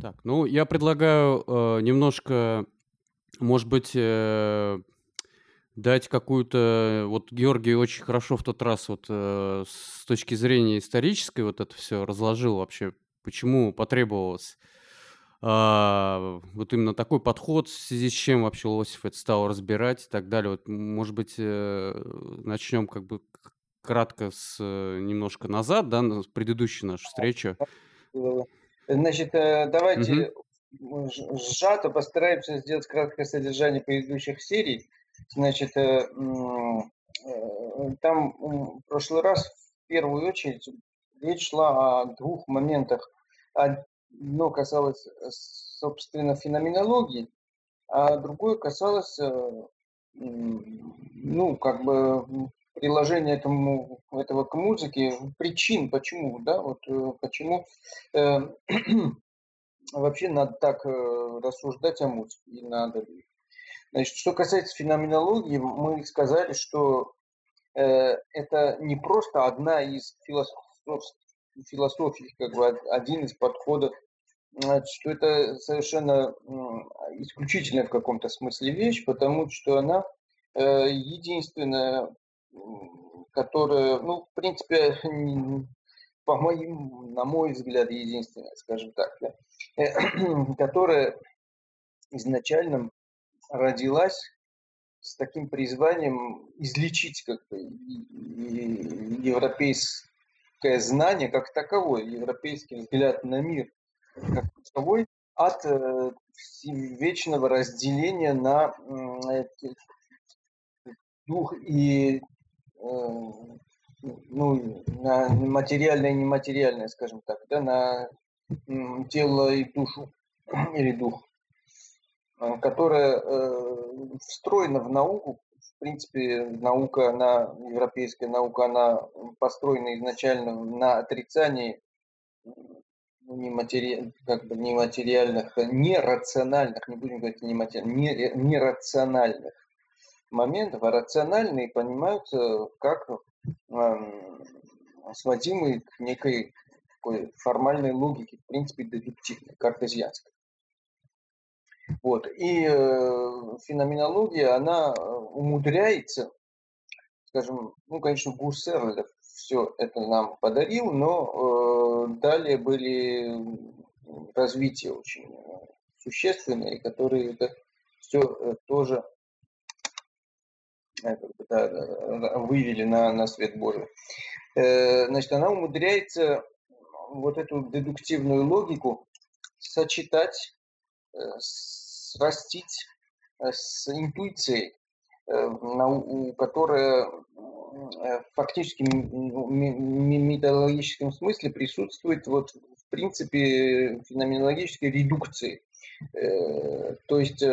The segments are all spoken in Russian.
Так, ну я предлагаю э, немножко, может быть, э, дать какую-то... Вот Георгий очень хорошо в тот раз вот э, с точки зрения исторической вот это все разложил вообще, почему потребовалось а, вот именно такой подход, в связи с чем вообще Лосев это стал разбирать и так далее. Вот, может быть, э, начнем как бы кратко с э, немножко назад, да, предыдущей нашей встречи. Значит, э, давайте сжато постараемся сделать краткое содержание предыдущих серий. Значит, э, э, там в прошлый раз в первую очередь речь шла о двух моментах. Одно касалось, собственно, феноменологии, а другое касалось, ну, как бы приложения этому, этого к музыке, причин, почему, да, вот почему э, вообще надо так э, рассуждать о музыке, и надо ли. Значит, что касается феноменологии, мы сказали, что э, это не просто одна из философ, философий, как бы один из подходов, значит, что это совершенно исключительная в каком-то смысле вещь, потому что она э, единственная, которая, ну, в принципе, по моим, на мой взгляд, единственная, скажем так, да, которая изначально родилась с таким призванием излечить как бы европейское знание как таковое, европейский взгляд на мир как таковой от э, вечного разделения на дух и ну, на материальное и нематериальное, скажем так, да, на тело и душу или дух. Э, которая э, встроена в науку. В принципе, наука, она, европейская наука, она построена изначально на отрицании нематери... как бы нематериальных, нерациональных, не будем говорить нематериальных, нерациональных моментов, а рациональные понимаются как эм, сводимые к некой такой формальной логике, в принципе, дедуктивной, картезианской. Вот. И э, феноменология, она э, умудряется, скажем, ну, конечно, Гуссерль все это нам подарил, но э, далее были развития очень существенные, которые это все э, тоже э, да, вывели на, на свет Божий. Э, значит, она умудряется вот эту дедуктивную логику сочетать Э, срастить э, с интуицией, э, которая фактически в методологическом смысле присутствует вот в принципе феноменологической редукции. То есть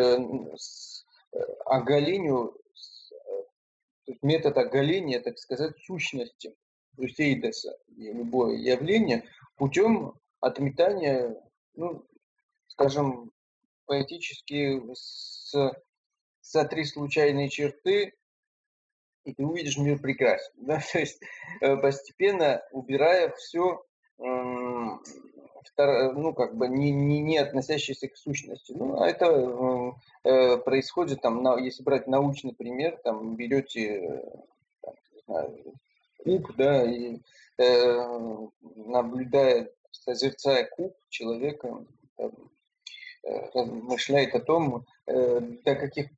оголению, метод оголения, так сказать, сущности, то есть эйдеса, любое явление, путем отметания, ну, скажем, поэтически с, сотри случайные черты, и ты увидишь мир прекрасен. Да? То есть э, постепенно убирая все, ну, как бы не, не, не относящееся к сущности. Ну, а это э, происходит, там, на, если брать научный пример, там, берете там, не знаю, куб, да, и э, наблюдая, созерцая куб человека, там, Э, размышляет о том, э, до каких,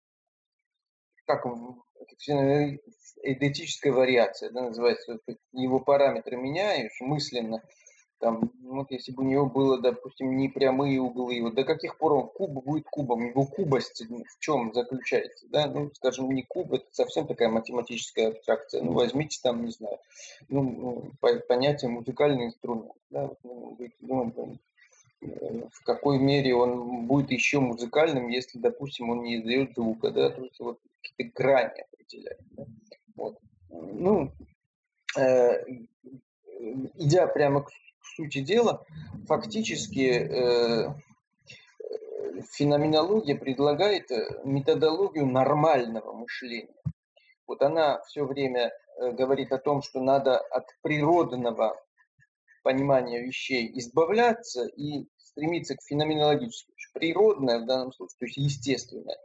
как идентическая вариация, да, называется, его параметры меняешь мысленно, там, вот если бы у него было, допустим, не прямые углы, вот до каких пор он куб будет кубом, его кубость в чем заключается, да, ну, скажем, не куб, это совсем такая математическая абстракция, ну, возьмите там, не знаю, ну, понятие музыкальный инструмент, да, вот, ну, ну, в какой мере он будет еще музыкальным, если, допустим, он не издает звука, да, то есть вот какие-то грани определяет. Да? Вот. Ну, э, идя прямо к, к сути дела, фактически э, феноменология предлагает э, методологию нормального мышления. Вот она все время э, говорит о том, что надо от природного понимания вещей избавляться и стремится к феноменологическому, природное в данном случае, то есть естественное,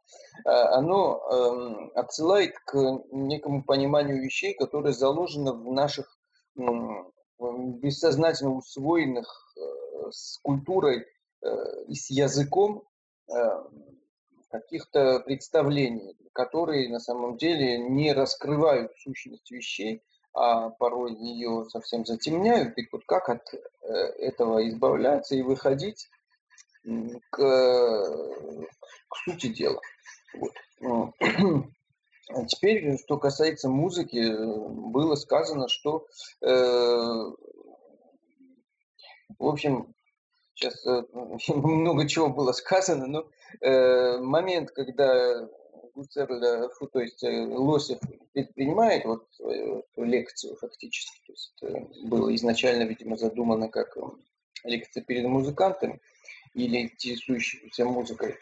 оно эм, отсылает к некому пониманию вещей, которые заложены в наших бессознательно усвоенных с культурой и с языком каких-то представлений, которые на самом деле не раскрывают сущность вещей, а порой ее совсем затемняют. И вот как от э, этого избавляться и выходить к, к сути дела. Вот. А теперь, что касается музыки, было сказано, что, э, в общем, сейчас э, много чего было сказано, но э, момент, когда Гуцерль, фу, то есть э, Лосев предпринимает вот свою лекцию фактически, то есть было изначально, видимо, задумано как лекция перед музыкантами или интересующимися музыкой,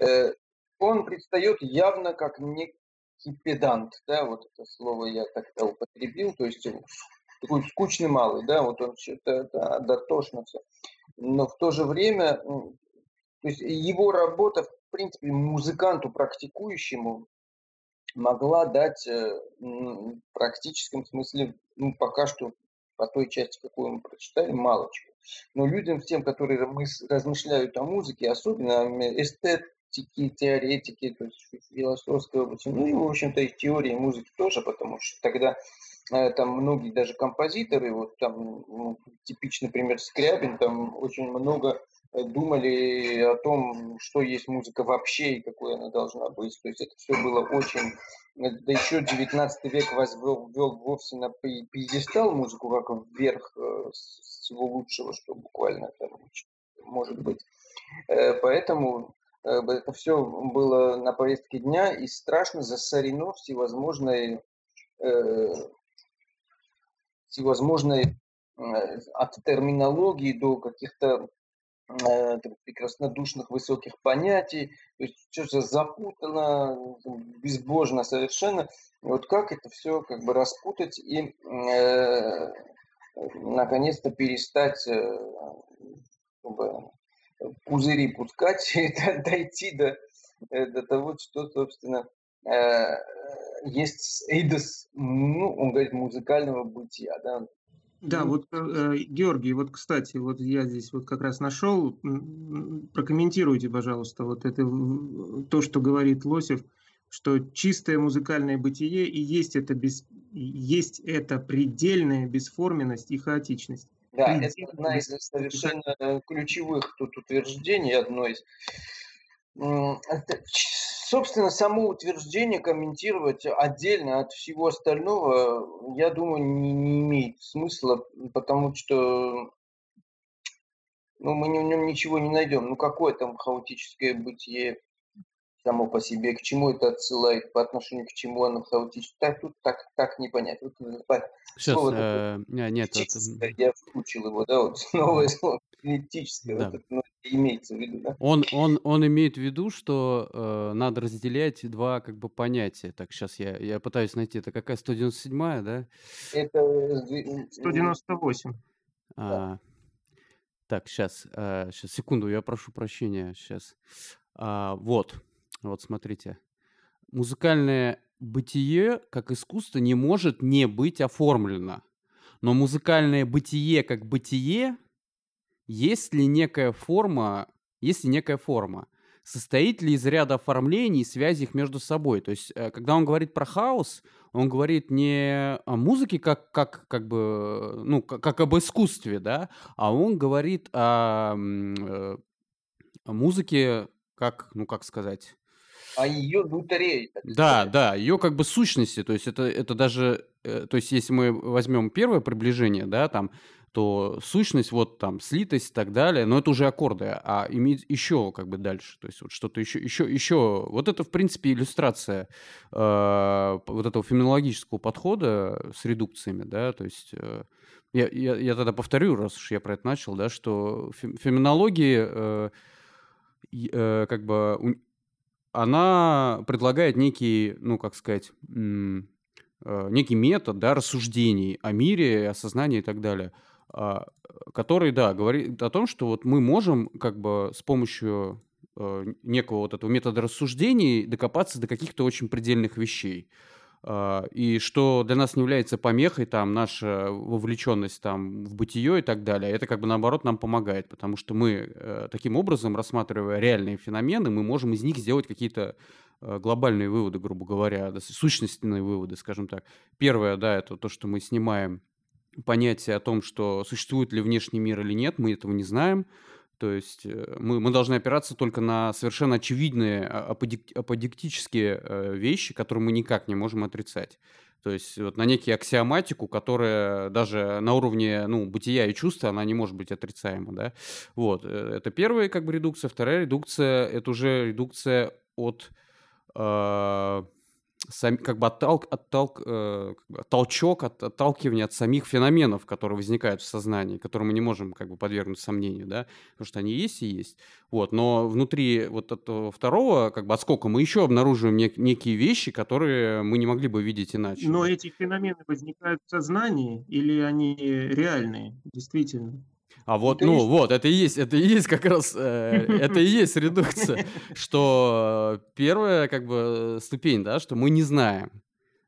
э, он предстает явно как некий педант, да, вот это слово я тогда употребил, то есть такой скучный малый, да, вот он что-то да, дотошно все. Но в то же время, то есть его работа, в принципе, музыканту практикующему могла дать э, в практическом смысле, ну, пока что по той части, какую мы прочитали, мало чего. Но людям, тем, которые размышляют о музыке, особенно эстетики, теоретики, то есть философской области, ну и, в общем-то, и теории музыки тоже, потому что тогда Э, там многие даже композиторы, вот там ну, типичный пример Скрябин, там очень много э, думали о том, что есть музыка вообще и какой она должна быть. То есть это все было очень... Э, да еще 19 век возвел ввел вовсе на пьедестал музыку как вверх всего лучшего, что буквально там может быть. Поэтому это все было на повестке дня и страшно засорено всевозможной всевозможные э, от терминологии до каких-то э, прекраснодушных высоких понятий, то есть все запутано, безбожно совершенно. Вот как это все как бы распутать и э, наконец-то перестать э, пузыри пускать и дойти до, э, до того, что, собственно, э, есть эйдос, ну, он говорит, музыкального бытия, да. Да, вот, э, э, Георгий, вот, кстати, вот я здесь вот как раз нашел, прокомментируйте, пожалуйста, вот это, то, что говорит Лосев, что чистое музыкальное бытие и есть это, без, есть это предельная бесформенность и хаотичность. Да, это одна из совершенно ключевых тут утверждений, одно из собственно, само утверждение комментировать отдельно от всего остального, я думаю, не, не имеет смысла, потому что ну, мы в нем ничего не найдем. Ну, какое там хаотическое бытие само по себе, к чему это отсылает, по отношению к чему оно хаотично. Так, тут так, так не понять. Вот, Сейчас, слово э, нет, это... я включил его, да, вот новое слово, критическое, да. вот, ну, имеется в виду, да? Он, он, он имеет в виду, что э, надо разделять два как бы понятия. Так, сейчас я, я пытаюсь найти, это какая, 197-я, да? Это 198. А, да. Так, сейчас, а, сейчас, секунду, я прошу прощения, сейчас. А, вот, вот смотрите. Музыкальное бытие как искусство не может не быть оформлено. Но музыкальное бытие как бытие есть ли некая форма, есть ли некая форма, состоит ли из ряда оформлений и связей их между собой. То есть, э, когда он говорит про хаос, он говорит не о музыке как, как, как бы, ну, как, как об искусстве, да, а он говорит о, э, о музыке как, ну, как сказать, а ее внутри. Да, да, ее как бы сущности, то есть это, это даже, э, то есть если мы возьмем первое приближение, да, там, то сущность, вот там, слитость и так далее, но это уже аккорды, а имеет еще как бы дальше, то есть вот что-то еще, еще, еще, вот это, в принципе, иллюстрация э, вот этого феноменологического подхода с редукциями, да, то есть э, я, я, я тогда повторю, раз уж я про это начал, да, что феноменология э, э, как бы она предлагает некий, ну, как сказать, э, некий метод, да, рассуждений о мире, о сознании и так далее. а, который, да, говорит о том, что вот мы можем как бы с помощью э, некого вот этого метода рассуждений докопаться до каких-то очень предельных вещей. А, и что для нас не является помехой, там, наша вовлеченность там, в бытие и так далее, это как бы наоборот нам помогает, потому что мы э, таким образом, рассматривая реальные феномены, мы можем из них сделать какие-то э, глобальные выводы, грубо говоря, сущностные выводы, скажем так. Первое, да, это то, что мы снимаем понятие о том, что существует ли внешний мир или нет, мы этого не знаем. То есть э, мы, мы должны опираться только на совершенно очевидные а, аподиктические э, вещи, которые мы никак не можем отрицать. То есть вот на некие аксиоматику, которая даже на уровне ну, бытия и чувства, она не может быть отрицаема. Да? Вот. Э, это первая как бы редукция. Вторая редукция – это уже редукция от э, сам, как бы отталк, отталк, э, толчок, от, отталкивание от самих феноменов, которые возникают в сознании, которые мы не можем как бы подвергнуть сомнению, да, потому что они есть и есть. Вот, но внутри вот этого второго как бы отскока мы еще обнаруживаем нек- некие вещи, которые мы не могли бы видеть иначе. Но эти феномены возникают в сознании или они реальные, действительно? А вот, ну, есть... вот, это и есть, это и есть как раз, э, это и есть редукция, что первая, как бы, ступень, да, что мы не знаем,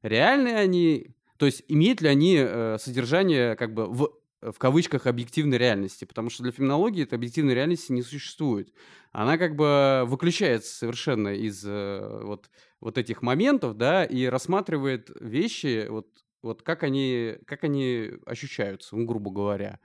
реальные они, то есть имеют ли они э, содержание, как бы, в в кавычках объективной реальности, потому что для феноменологии это объективной реальности не существует. Она как бы выключается совершенно из э, вот, вот этих моментов, да, и рассматривает вещи, вот, вот как, они, как они ощущаются, ну, грубо говоря.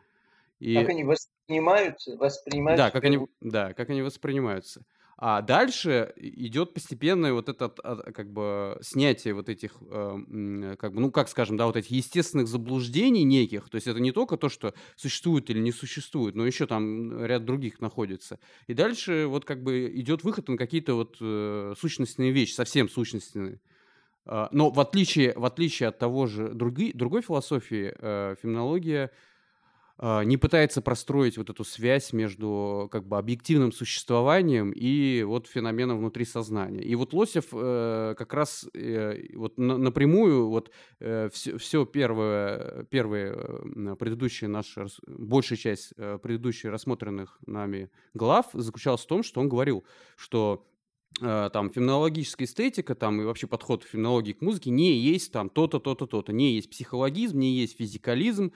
И... Как они воспринимаются, воспринимаются. Да, как они, да, как они воспринимаются. А дальше идет постепенное вот это как бы снятие вот этих, э, как бы, ну как скажем, да, вот этих естественных заблуждений неких. То есть это не только то, что существует или не существует, но еще там ряд других находится. И дальше вот как бы идет выход на какие-то вот э, сущностные вещи, совсем сущностные. А, но в отличие, в отличие от того же другой, другой философии, э, феноменология а, не пытается простроить вот эту связь между как бы объективным существованием и вот феноменом внутри сознания. И вот Лосев э, как раз э, вот на, напрямую вот э, все, все первое, первые предыдущие наши, большая часть э, предыдущих рассмотренных нами глав заключалась в том, что он говорил, что э, там феноменологическая эстетика там и вообще подход в феноменологии к музыке не есть там то-то, то-то, то-то, не есть психологизм, не есть физикализм,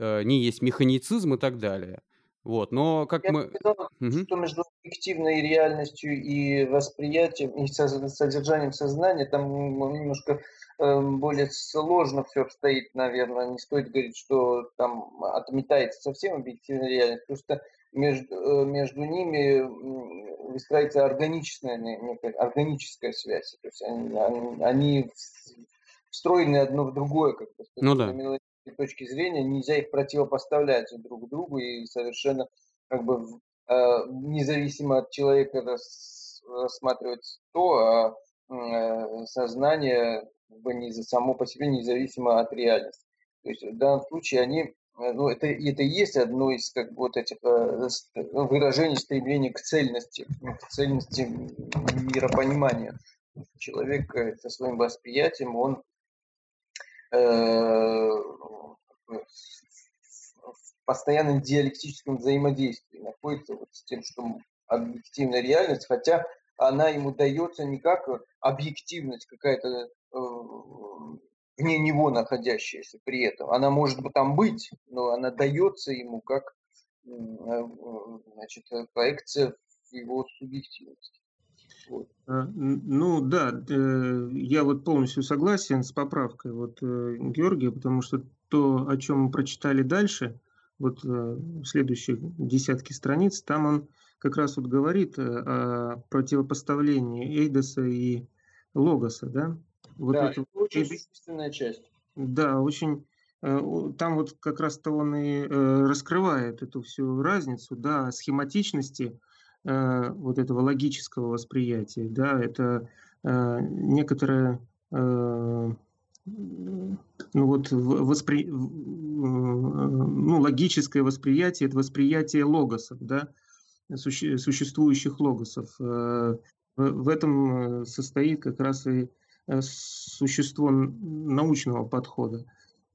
э, не есть механицизм и так далее. Вот, но как Я мы... сказал, угу. что между объективной реальностью и восприятием, и содержанием сознания там немножко э, более сложно все обстоит, наверное. Не стоит говорить, что там отметается совсем объективная реальность, потому что между, э, между ними выстраивается органичная, некая органическая связь. То есть они, они, они встроены одно в другое, как бы, ну, да точки зрения нельзя их противопоставлять друг другу и совершенно как бы э, независимо от человека рас, рассматривать то, а э, сознание как бы не за само по себе независимо от реальности. То есть в данном случае они, э, ну это, это и есть одно из как бы, вот этих выражений стремления к цельности, к цельности миропонимания. Человек со своим восприятием, он в постоянном диалектическом взаимодействии находится вот с тем, что объективная реальность, хотя она ему дается не как объективность какая-то э, вне него находящаяся при этом. Она может там быть, но она дается ему как э, значит, проекция его субъективности. А, ну да, э, я вот полностью согласен с поправкой вот э, Георгия, потому что то, о чем мы прочитали дальше, вот э, в следующих десятки страниц, там он как раз вот говорит о противопоставлении Эйдоса и Логоса, да? Вот да, это очень существенная часть. Да, очень там вот как раз-то он и раскрывает эту всю разницу, да, схематичности вот этого логического восприятия, да, это э, некоторое э, ну вот воспри... ну, логическое восприятие, это восприятие логосов, да, суще... существующих логосов. Э, в этом состоит как раз и э, существо научного подхода.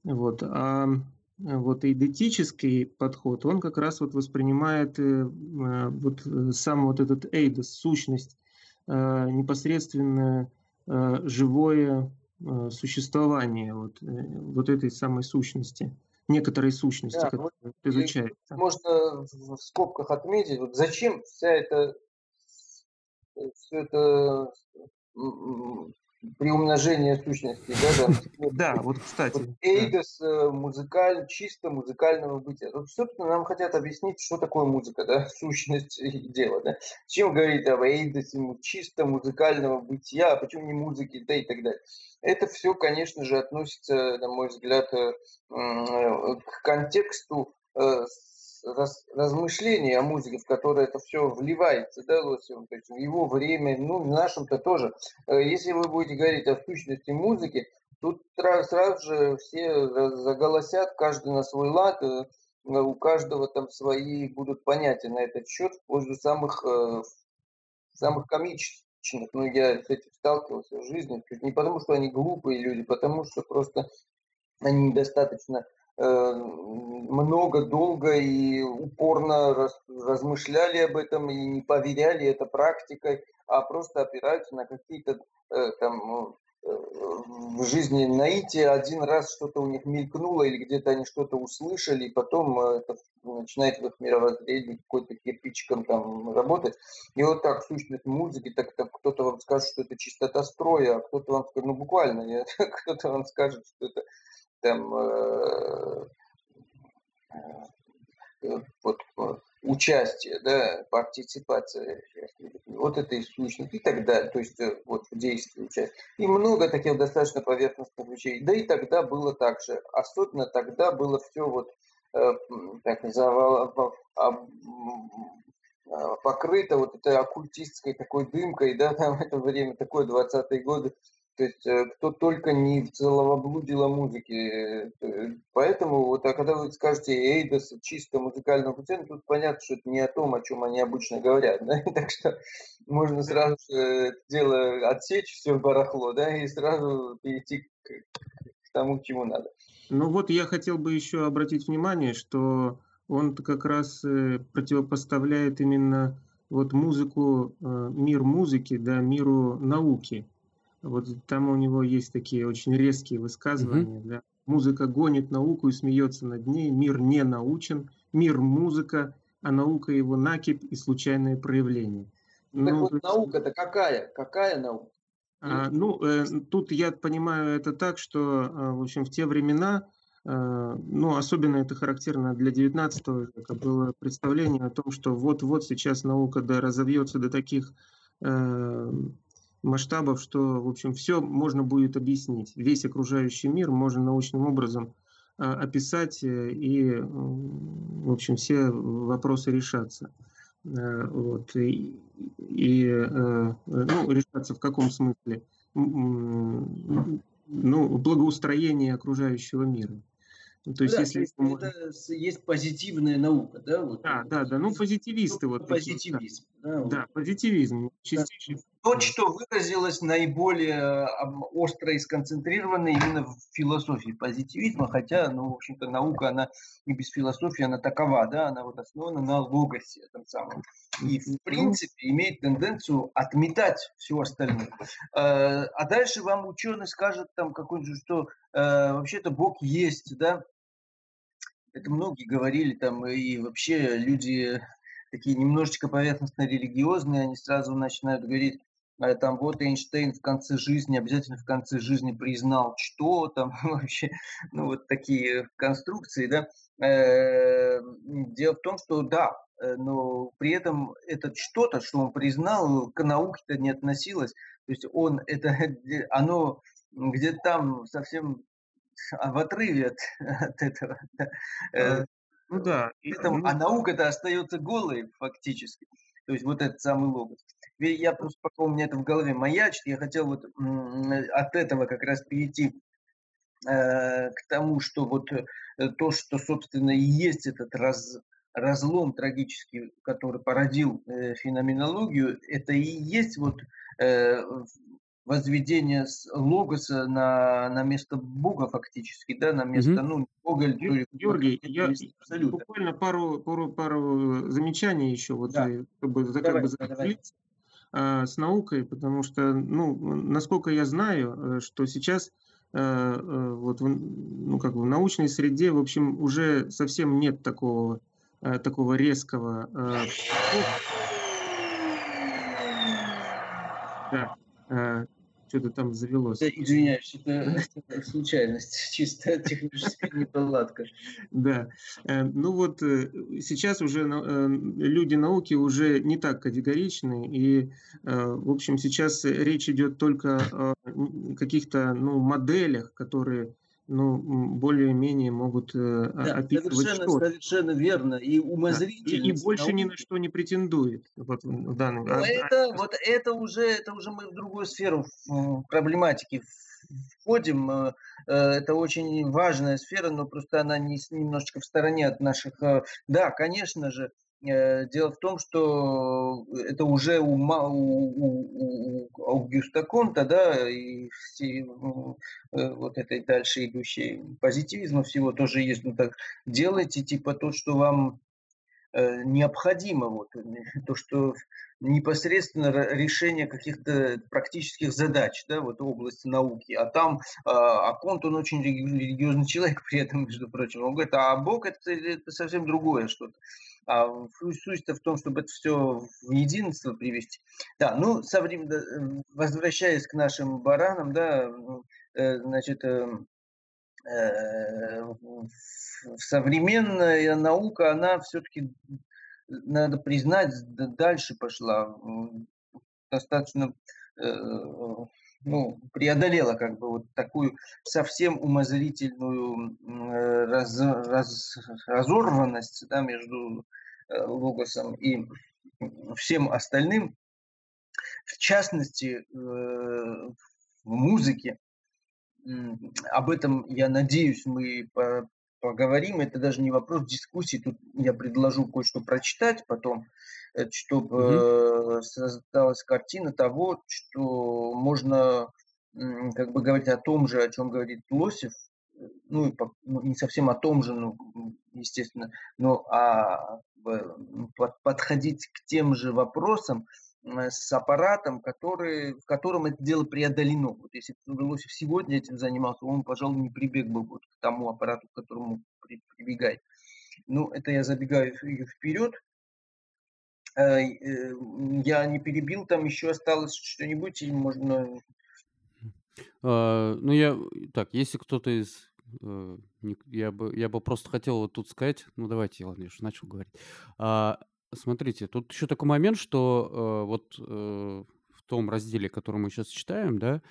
Вот. А вот эйдетический подход, он как раз вот воспринимает вот сам вот этот эйдос, сущность, непосредственно живое существование вот, вот этой самой сущности некоторые сущности, да, которые вот, изучаются. Можно в скобках отметить, вот зачем вся эта все это приумножение сущности, да, да, да вот, кстати. Вот эйдос да. музыкаль, чисто музыкального бытия. Вот, собственно, нам хотят объяснить, что такое музыка, да, сущность дела, да. Чем говорить об эйдосе чисто музыкального бытия, а почему не музыки, да и так далее. Это все, конечно же, относится, на мой взгляд, э, к контексту э, раз, размышления о музыке, в которое это все вливается, да, Лосевым, то есть в его время, ну, в нашем-то тоже. Э, если вы будете говорить о сущности музыки, тут сразу же все заголосят, каждый на свой лад, э, у каждого там свои будут понятия на этот счет в пользу самых, э, самых комичных. Ну, я с этим сталкивался в жизни. Не потому, что они глупые люди, потому что просто они недостаточно Э, много, долго и упорно раз, размышляли об этом и не поверяли это практикой, а просто опираются на какие-то э, там э, в жизни наитие, один раз что-то у них мелькнуло или где-то они что-то услышали, и потом это начинает в их мировоззрении какой-то кирпичиком там работать. И вот так сущность музыки, так, так кто-то вам скажет, что это чистота строя, а кто-то вам скажет, ну буквально, кто-то вам скажет, что это там э, э, вот, участие, да, партиципация, вот это и сущность и так далее, то есть э, вот в действии участие. И много таких достаточно поверхностных вещей. Да и тогда было так же. Особенно тогда было все вот так, завал, покрыто вот этой оккультистской такой дымкой, да, там в это время, такое 20-е годы, то есть э, кто только не целовоблудила музыки. Э, поэтому, вот, а когда вы скажете Эйдос чисто музыкального пути, тут понятно, что это не о том, о чем они обычно говорят. Да? Так что можно сразу же дело отсечь все барахло, да, и сразу перейти к, к тому, к чему надо. Ну вот я хотел бы еще обратить внимание, что он как раз э, противопоставляет именно вот музыку, мир музыки, да, миру науки. Вот там у него есть такие очень резкие высказывания. Угу. Да? Музыка гонит науку и смеется над ней. Мир не научен. Мир музыка, а наука его накипь и случайное проявление. Так ну, вот наука-то какая? Какая наука? А, ну, э, тут я понимаю это так, что, э, в общем, в те времена, э, ну, особенно это характерно для 19 века, было представление о том, что вот-вот сейчас наука да, разовьется до таких э, масштабов, что, в общем, все можно будет объяснить. Весь окружающий мир можно научным образом а, описать, э, и, в общем, все вопросы решаться. Э, вот. И, и э, ну, решаться в каком смысле? Ну, благоустроение окружающего мира. Ну, то есть, да, если есть, это есть позитивная наука, да? Вот, да, да, да. Ну, позитивисты вот. Позитивизм. Да, да, вот. да позитивизм. Частично. То, что выразилось наиболее остро и сконцентрировано именно в философии позитивизма, хотя, ну, в общем-то, наука, она не без философии, она такова, да, она вот основана на логосе этом самом. И, в принципе, имеет тенденцию отметать все остальное. Э, а дальше вам ученый скажет там какой-нибудь, что э, вообще-то Бог есть, да, это многие говорили там, и вообще люди такие немножечко поверхностно религиозные, они сразу начинают говорить, а там вот Эйнштейн в конце жизни, обязательно в конце жизни признал, что там вообще, ну вот такие конструкции, да. Э, дело в том, что да, э, но при этом это что-то, что он признал, к науке-то не относилось. То есть он это, оно где-то там совсем в отрыве от, от этого. Э, ну да. Поэтому. А наука-то остается голой фактически. То есть вот этот самый логос. Я просто пока у меня это в голове маячит, я хотел вот от этого как раз перейти э, к тому, что вот э, то, что, собственно, и есть этот раз, разлом трагический, который породил э, феноменологию, это и есть вот возведение логоса на, на место Бога фактически, да, на место, mm-hmm. ну, Бога или Георгий, я абсолютно. буквально пару, пару, пару замечаний еще, вот, да. чтобы, давай, как бы, давай. А, с наукой, потому что, ну, насколько я знаю, э, что сейчас э, э, вот ну, как бы в научной среде, в общем, уже совсем нет такого, такого резкого да, что-то там завелось. Да, извиняюсь, это, это случайность, чисто техническая неполадка. Да. Э, ну вот э, сейчас уже э, люди науки уже не так категоричны, и, в общем, сейчас речь идет только о каких-то ну, моделях, которые ну, более-менее могут э, да, описывать совершенно, что совершенно верно. И умозрительность. Да. И, и больше науки... ни на что не претендует. Вот, в данном... Но а, это, а... вот это уже, это уже мы в другую сферу в проблематики входим. Э, э, это очень важная сфера, но просто она не, немножечко в стороне от наших... Да, конечно же, Э, дело в том, что это уже у, у, у Аугюста Конта, да, и все, ну, э, вот этой дальше идущей позитивизма всего тоже есть. Ну так делайте типа то, что вам э, необходимо, вот, то, что непосредственно решение каких-то практических задач, да, вот области науки. А там, а Конт, он очень религиозный человек при этом, между прочим. Он говорит, а Бог это, это совсем другое что-то. А суть-то в том, чтобы это все в единство привести. Да, ну, со временем, возвращаясь к нашим баранам, да, э, значит, э, э, современная наука, она все-таки, надо признать, дальше пошла. Достаточно ну, преодолела как бы вот такую совсем умозрительную раз, раз, разорванность да, между э, логосом и всем остальным. В частности, э, в музыке. Об этом, я надеюсь, мы поговорим. Это даже не вопрос дискуссии. Тут я предложу кое-что прочитать потом чтобы угу. создалась картина того, что можно как бы говорить о том же, о чем говорит Лосев, ну, ну не совсем о том же, ну, естественно, но а подходить к тем же вопросам с аппаратом, который, в котором это дело преодолено. Вот если бы Лосев сегодня этим занимался, он, пожалуй, не прибег бы вот к тому аппарату, к которому прибегает. Ну, это я забегаю вперед. Э, э, я не перебил, там еще осталось что-нибудь, и можно... А, ну, я... Так, если кто-то из... Э, я бы, я бы просто хотел вот тут сказать... Ну, давайте, я уже начал говорить. А, смотрите, тут еще такой момент, что вот в том разделе, который мы сейчас читаем, да,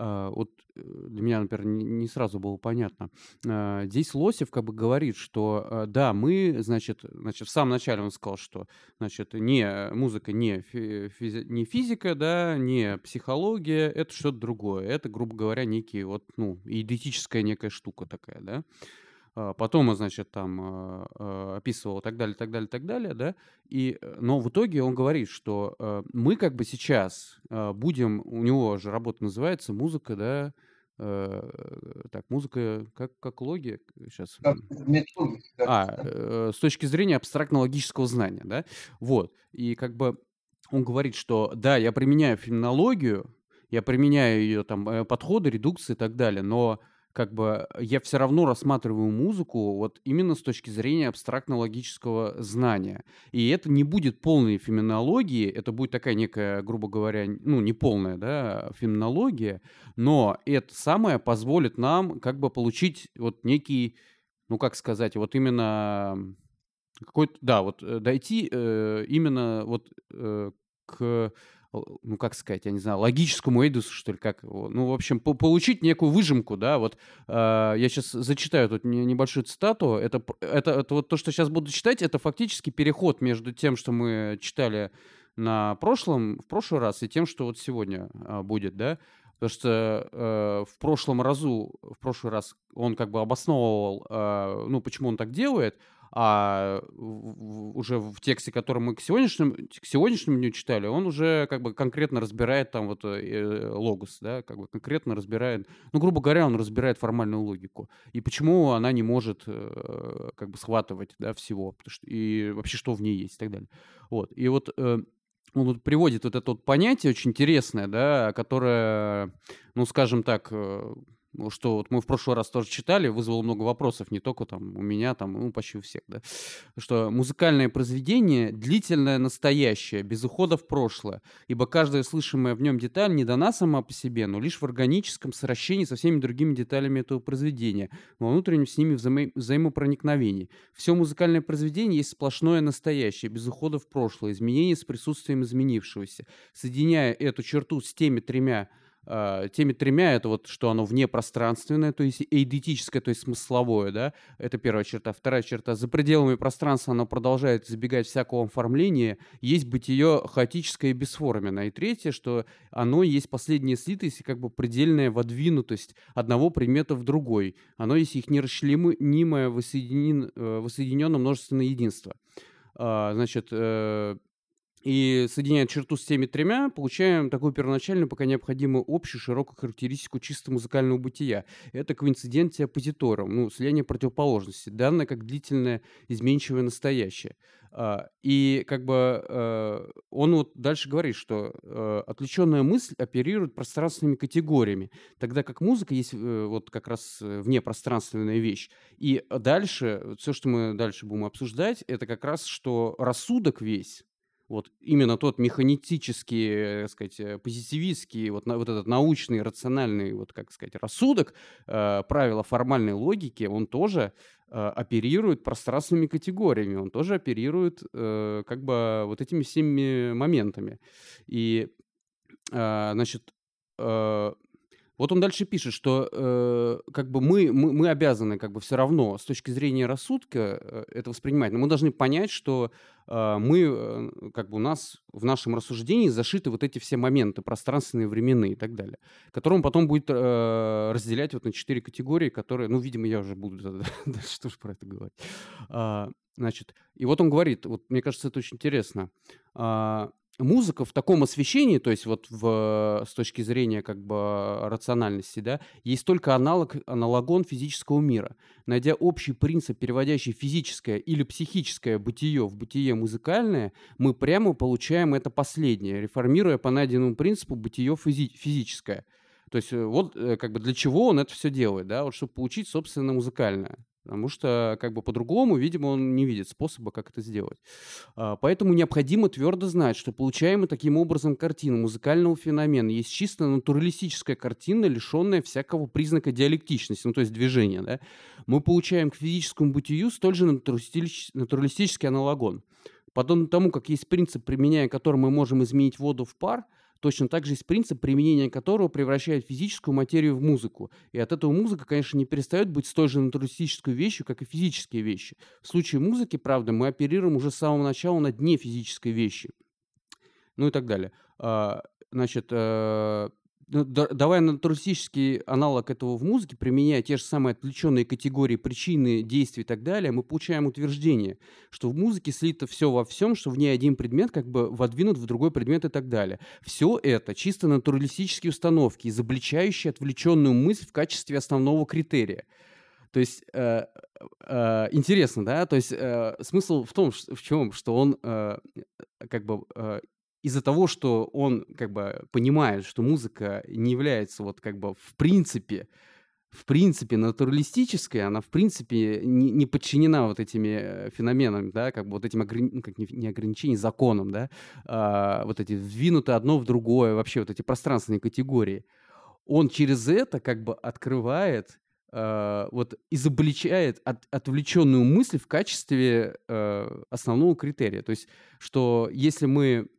а, вот э, для меня, например, не сразу было понятно. А, здесь Лосев как бы говорит, что а, да, мы, значит, значит, в самом начале он сказал, что, значит, не музыка, не, физи, не физика, да, не психология, это что-то другое. Это, грубо говоря, некий вот, ну, идентическая некая штука такая, да. Потом он, значит, там а, а, описывал и так далее, так далее, так далее, да, и, э, но в итоге он говорит, что э, мы как бы сейчас будем, у него же работа называется «Музыка», да, э, так, музыка, как, как логия сейчас? Как. А, с точки зрения абстрактно-логического знания, да, вот, и как бы он говорит, что да, я применяю феноменологию, я применяю ее там подходы, редукции и так далее, но как бы я все равно рассматриваю музыку вот именно с точки зрения абстрактно-логического знания. И это не будет полной феноменологии, это будет такая некая, грубо говоря, ну, не полная, да, феноменология, но это самое позволит нам как бы получить вот некий, ну, как сказать, вот именно какой-то, да, вот э, дойти э, именно вот э, к ну, как сказать, я не знаю, логическому эйдусу, что ли, как его, ну, в общем, по получить некую выжимку, да, вот э, я сейчас зачитаю тут небольшую цитату, это, это, это вот то, что сейчас буду читать, это фактически переход между тем, что мы читали на прошлом, в прошлый раз, и тем, что вот сегодня э, будет, да, Потому что э, в прошлом разу, в прошлый раз он как бы обосновывал, э, ну, почему он так делает, А уже в тексте, который мы к сегодняшнему, к сегодняшнему дню читали, он уже как бы конкретно разбирает там вот э, логос, да, как бы конкретно разбирает, ну, грубо говоря, он разбирает формальную логику. И почему она не может э, как бы схватывать, да, всего, что, и вообще что в ней есть и так далее. Вот. И вот э, он вот приводит вот это вот понятие очень интересное, да, которое, ну, скажем так, э, что вот мы в прошлый раз тоже читали, вызвало много вопросов, не только там у меня, там, ну, почти у всех, да, что музыкальное произведение длительное настоящее, без ухода в прошлое, ибо каждая слышимая в нем деталь не дана сама по себе, но лишь в органическом сращении со всеми другими деталями этого произведения, во внутреннем с ними взаимо- взаимопроникновении. Все музыкальное произведение есть сплошное настоящее, без ухода в прошлое, изменение с присутствием изменившегося. Соединяя эту черту с теми тремя Uh, теми тремя это вот, что оно внепространственное, то есть эйдетическое, то есть смысловое, да, это первая черта. Вторая черта, за пределами пространства оно продолжает избегать всякого оформления, есть бытие хаотическое и бесформенное. И третье, что оно есть последняя слитость и как бы предельная водвинутость одного предмета в другой. Оно есть их нерасчленимое воссоединен, э, воссоединенное множественное единство. Uh, значит, uh, и соединяя черту с теми тремя, получаем такую первоначальную, пока необходимую общую широкую характеристику чисто музыкального бытия. Это коинциденция оппозитором, ну, слияние противоположности, данное как длительное изменчивое настоящее. А, и как бы э, он вот дальше говорит, что э, отвлеченная мысль оперирует пространственными категориями, тогда как музыка есть э, вот как раз внепространственная вещь. И дальше, все, что мы дальше будем обсуждать, это как раз, что рассудок весь, вот именно тот механистический, э, так сказать, э, позитивистский, вот, вот этот научный, рациональный, вот как сказать, рассудок, э, правила формальной логики, он тоже э, оперирует пространственными категориями, он тоже оперирует э, как бы вот этими всеми моментами. И, э, значит, э, вот он дальше пишет, что э, как бы мы, мы, мы обязаны как бы все равно с точки зрения рассудка э, это воспринимать, но мы должны понять, что э, мы э, как бы у нас в нашем рассуждении зашиты вот эти все моменты пространственные, временные и так далее, которые он потом будет э, разделять вот на четыре категории, которые, ну, видимо, я уже буду дальше тоже про это говорить. А, значит, и вот он говорит, вот мне кажется, это очень интересно. А, музыка в таком освещении, то есть вот в, с точки зрения как бы рациональности, да, есть только аналог, аналогон физического мира. Найдя общий принцип, переводящий физическое или психическое бытие в бытие музыкальное, мы прямо получаем это последнее, реформируя по найденному принципу бытие физи- физическое. То есть э, вот э, как бы для чего он это все делает, да, вот чтобы получить, собственно, музыкальное. Потому что как бы по-другому, видимо, он не видит способа, как это сделать. А, поэтому необходимо твердо знать, что получаемая таким образом картина музыкального феномена есть чисто натуралистическая картина, лишенная всякого признака диалектичности, ну то есть движения. Да? Мы получаем к физическому бытию столь же натуралистический аналогон. Подобно тому, как есть принцип, применяя который мы можем изменить воду в пар – Точно так же есть принцип, применения которого превращает физическую материю в музыку. И от этого музыка, конечно, не перестает быть столь же натуралистической вещью, как и физические вещи. В случае музыки, правда, мы оперируем уже с самого начала на дне физической вещи. Ну и так далее. А, значит, ну, давая натуралистический аналог этого в музыке, применяя те же самые отвлеченные категории причины, действий и так далее, мы получаем утверждение, что в музыке слито все во всем, что в ней один предмет как бы водвинут в другой предмет и так далее. Все это чисто натуралистические установки, изобличающие отвлеченную мысль в качестве основного критерия. То есть э, э, интересно, да? То есть э, смысл в том, в чем, что он э, как бы э, из-за того, что он как бы понимает, что музыка не является вот как бы в принципе в принципе натуралистической, она в принципе не, не подчинена вот этими э, феноменам, да, как бы вот этим ограни... Ну, как не, не ограничениям, законам, да, а, вот эти вдвинуты одно в другое, вообще вот эти пространственные категории. Он через это как бы открывает Uh, вот изобличает от, отвлеченную мысль в качестве uh, основного критерия. То есть, что если мы Э,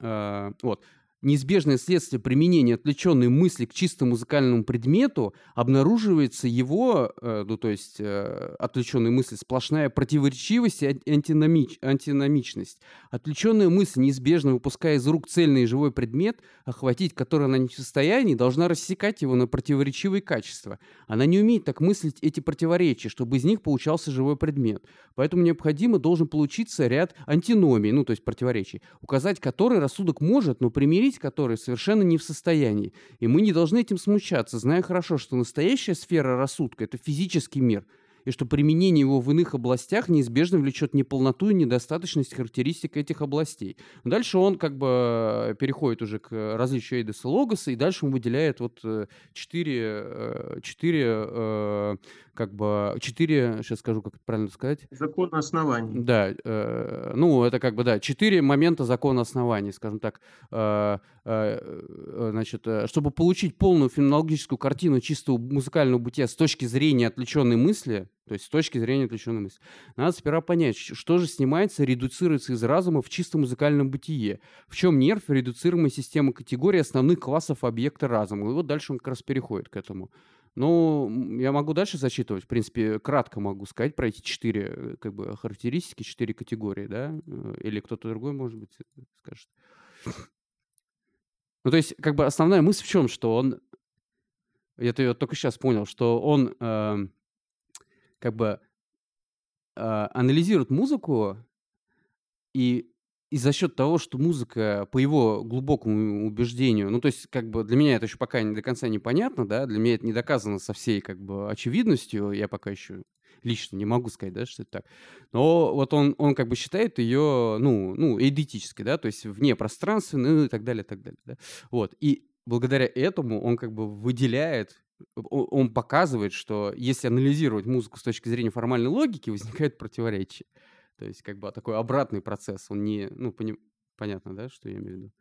вот. Неизбежное следствие применения отвлеченной мысли к чисто музыкальному предмету, обнаруживается его, э, ну, то есть э, отвлеченной мысли, сплошная противоречивость и антиномич, антиномичность. Отвлеченная мысль, неизбежно выпуская из рук цельный и живой предмет, охватить который она не в состоянии, должна рассекать его на противоречивые качества. Она не умеет так мыслить эти противоречия, чтобы из них получался живой предмет. Поэтому необходимо должен получиться ряд антиномий, ну, то есть противоречий, указать которые рассудок может, но примирить определить которые совершенно не в состоянии. И мы не должны этим смущаться, зная хорошо, что настоящая сфера рассудка – это физический мир – и что применение его в иных областях неизбежно влечет неполноту и недостаточность характеристик этих областей. Дальше он как бы э, переходит уже к различию Эйдеса Логоса, и дальше он выделяет вот э, четыре, э, четыре как бы четыре, сейчас скажу, как это правильно сказать. Закон оснований. Да, ну это как бы да, четыре момента закона оснований, скажем так. Значит, чтобы получить полную феноменологическую картину чистого музыкального бытия с точки зрения отвлеченной мысли, то есть с точки зрения отвлеченной мысли. Надо сперва понять, что же снимается, редуцируется из разума в чисто музыкальном бытие. В чем нерв редуцируемой системы категории основных классов объекта разума. И вот дальше он как раз переходит к этому. Ну, я могу дальше зачитывать. В принципе, кратко могу сказать про эти четыре э, как бы, характеристики, четыре категории, да? Э, или кто-то другой, может быть, скажет. Ну, то есть, как бы основная мысль в чем, что он... Я только сейчас понял, что он э, как бы э, анализирует музыку и и за счет того, что музыка, по его глубокому убеждению, ну, то есть, как бы для меня это еще пока не до конца непонятно, да, для меня это не доказано со всей, как бы, очевидностью, я пока еще лично не могу сказать, да, что это так. Но вот он, он как бы считает ее, ну, ну, эдетической, да, то есть вне пространства, ну, и так далее, и так далее, да. Вот, и благодаря этому он как бы выделяет он показывает, что если анализировать музыку с точки зрения формальной логики, возникает противоречие. То есть как бы такой обратный процесс, он не, ну, пони... понятно, да, что я имею в виду?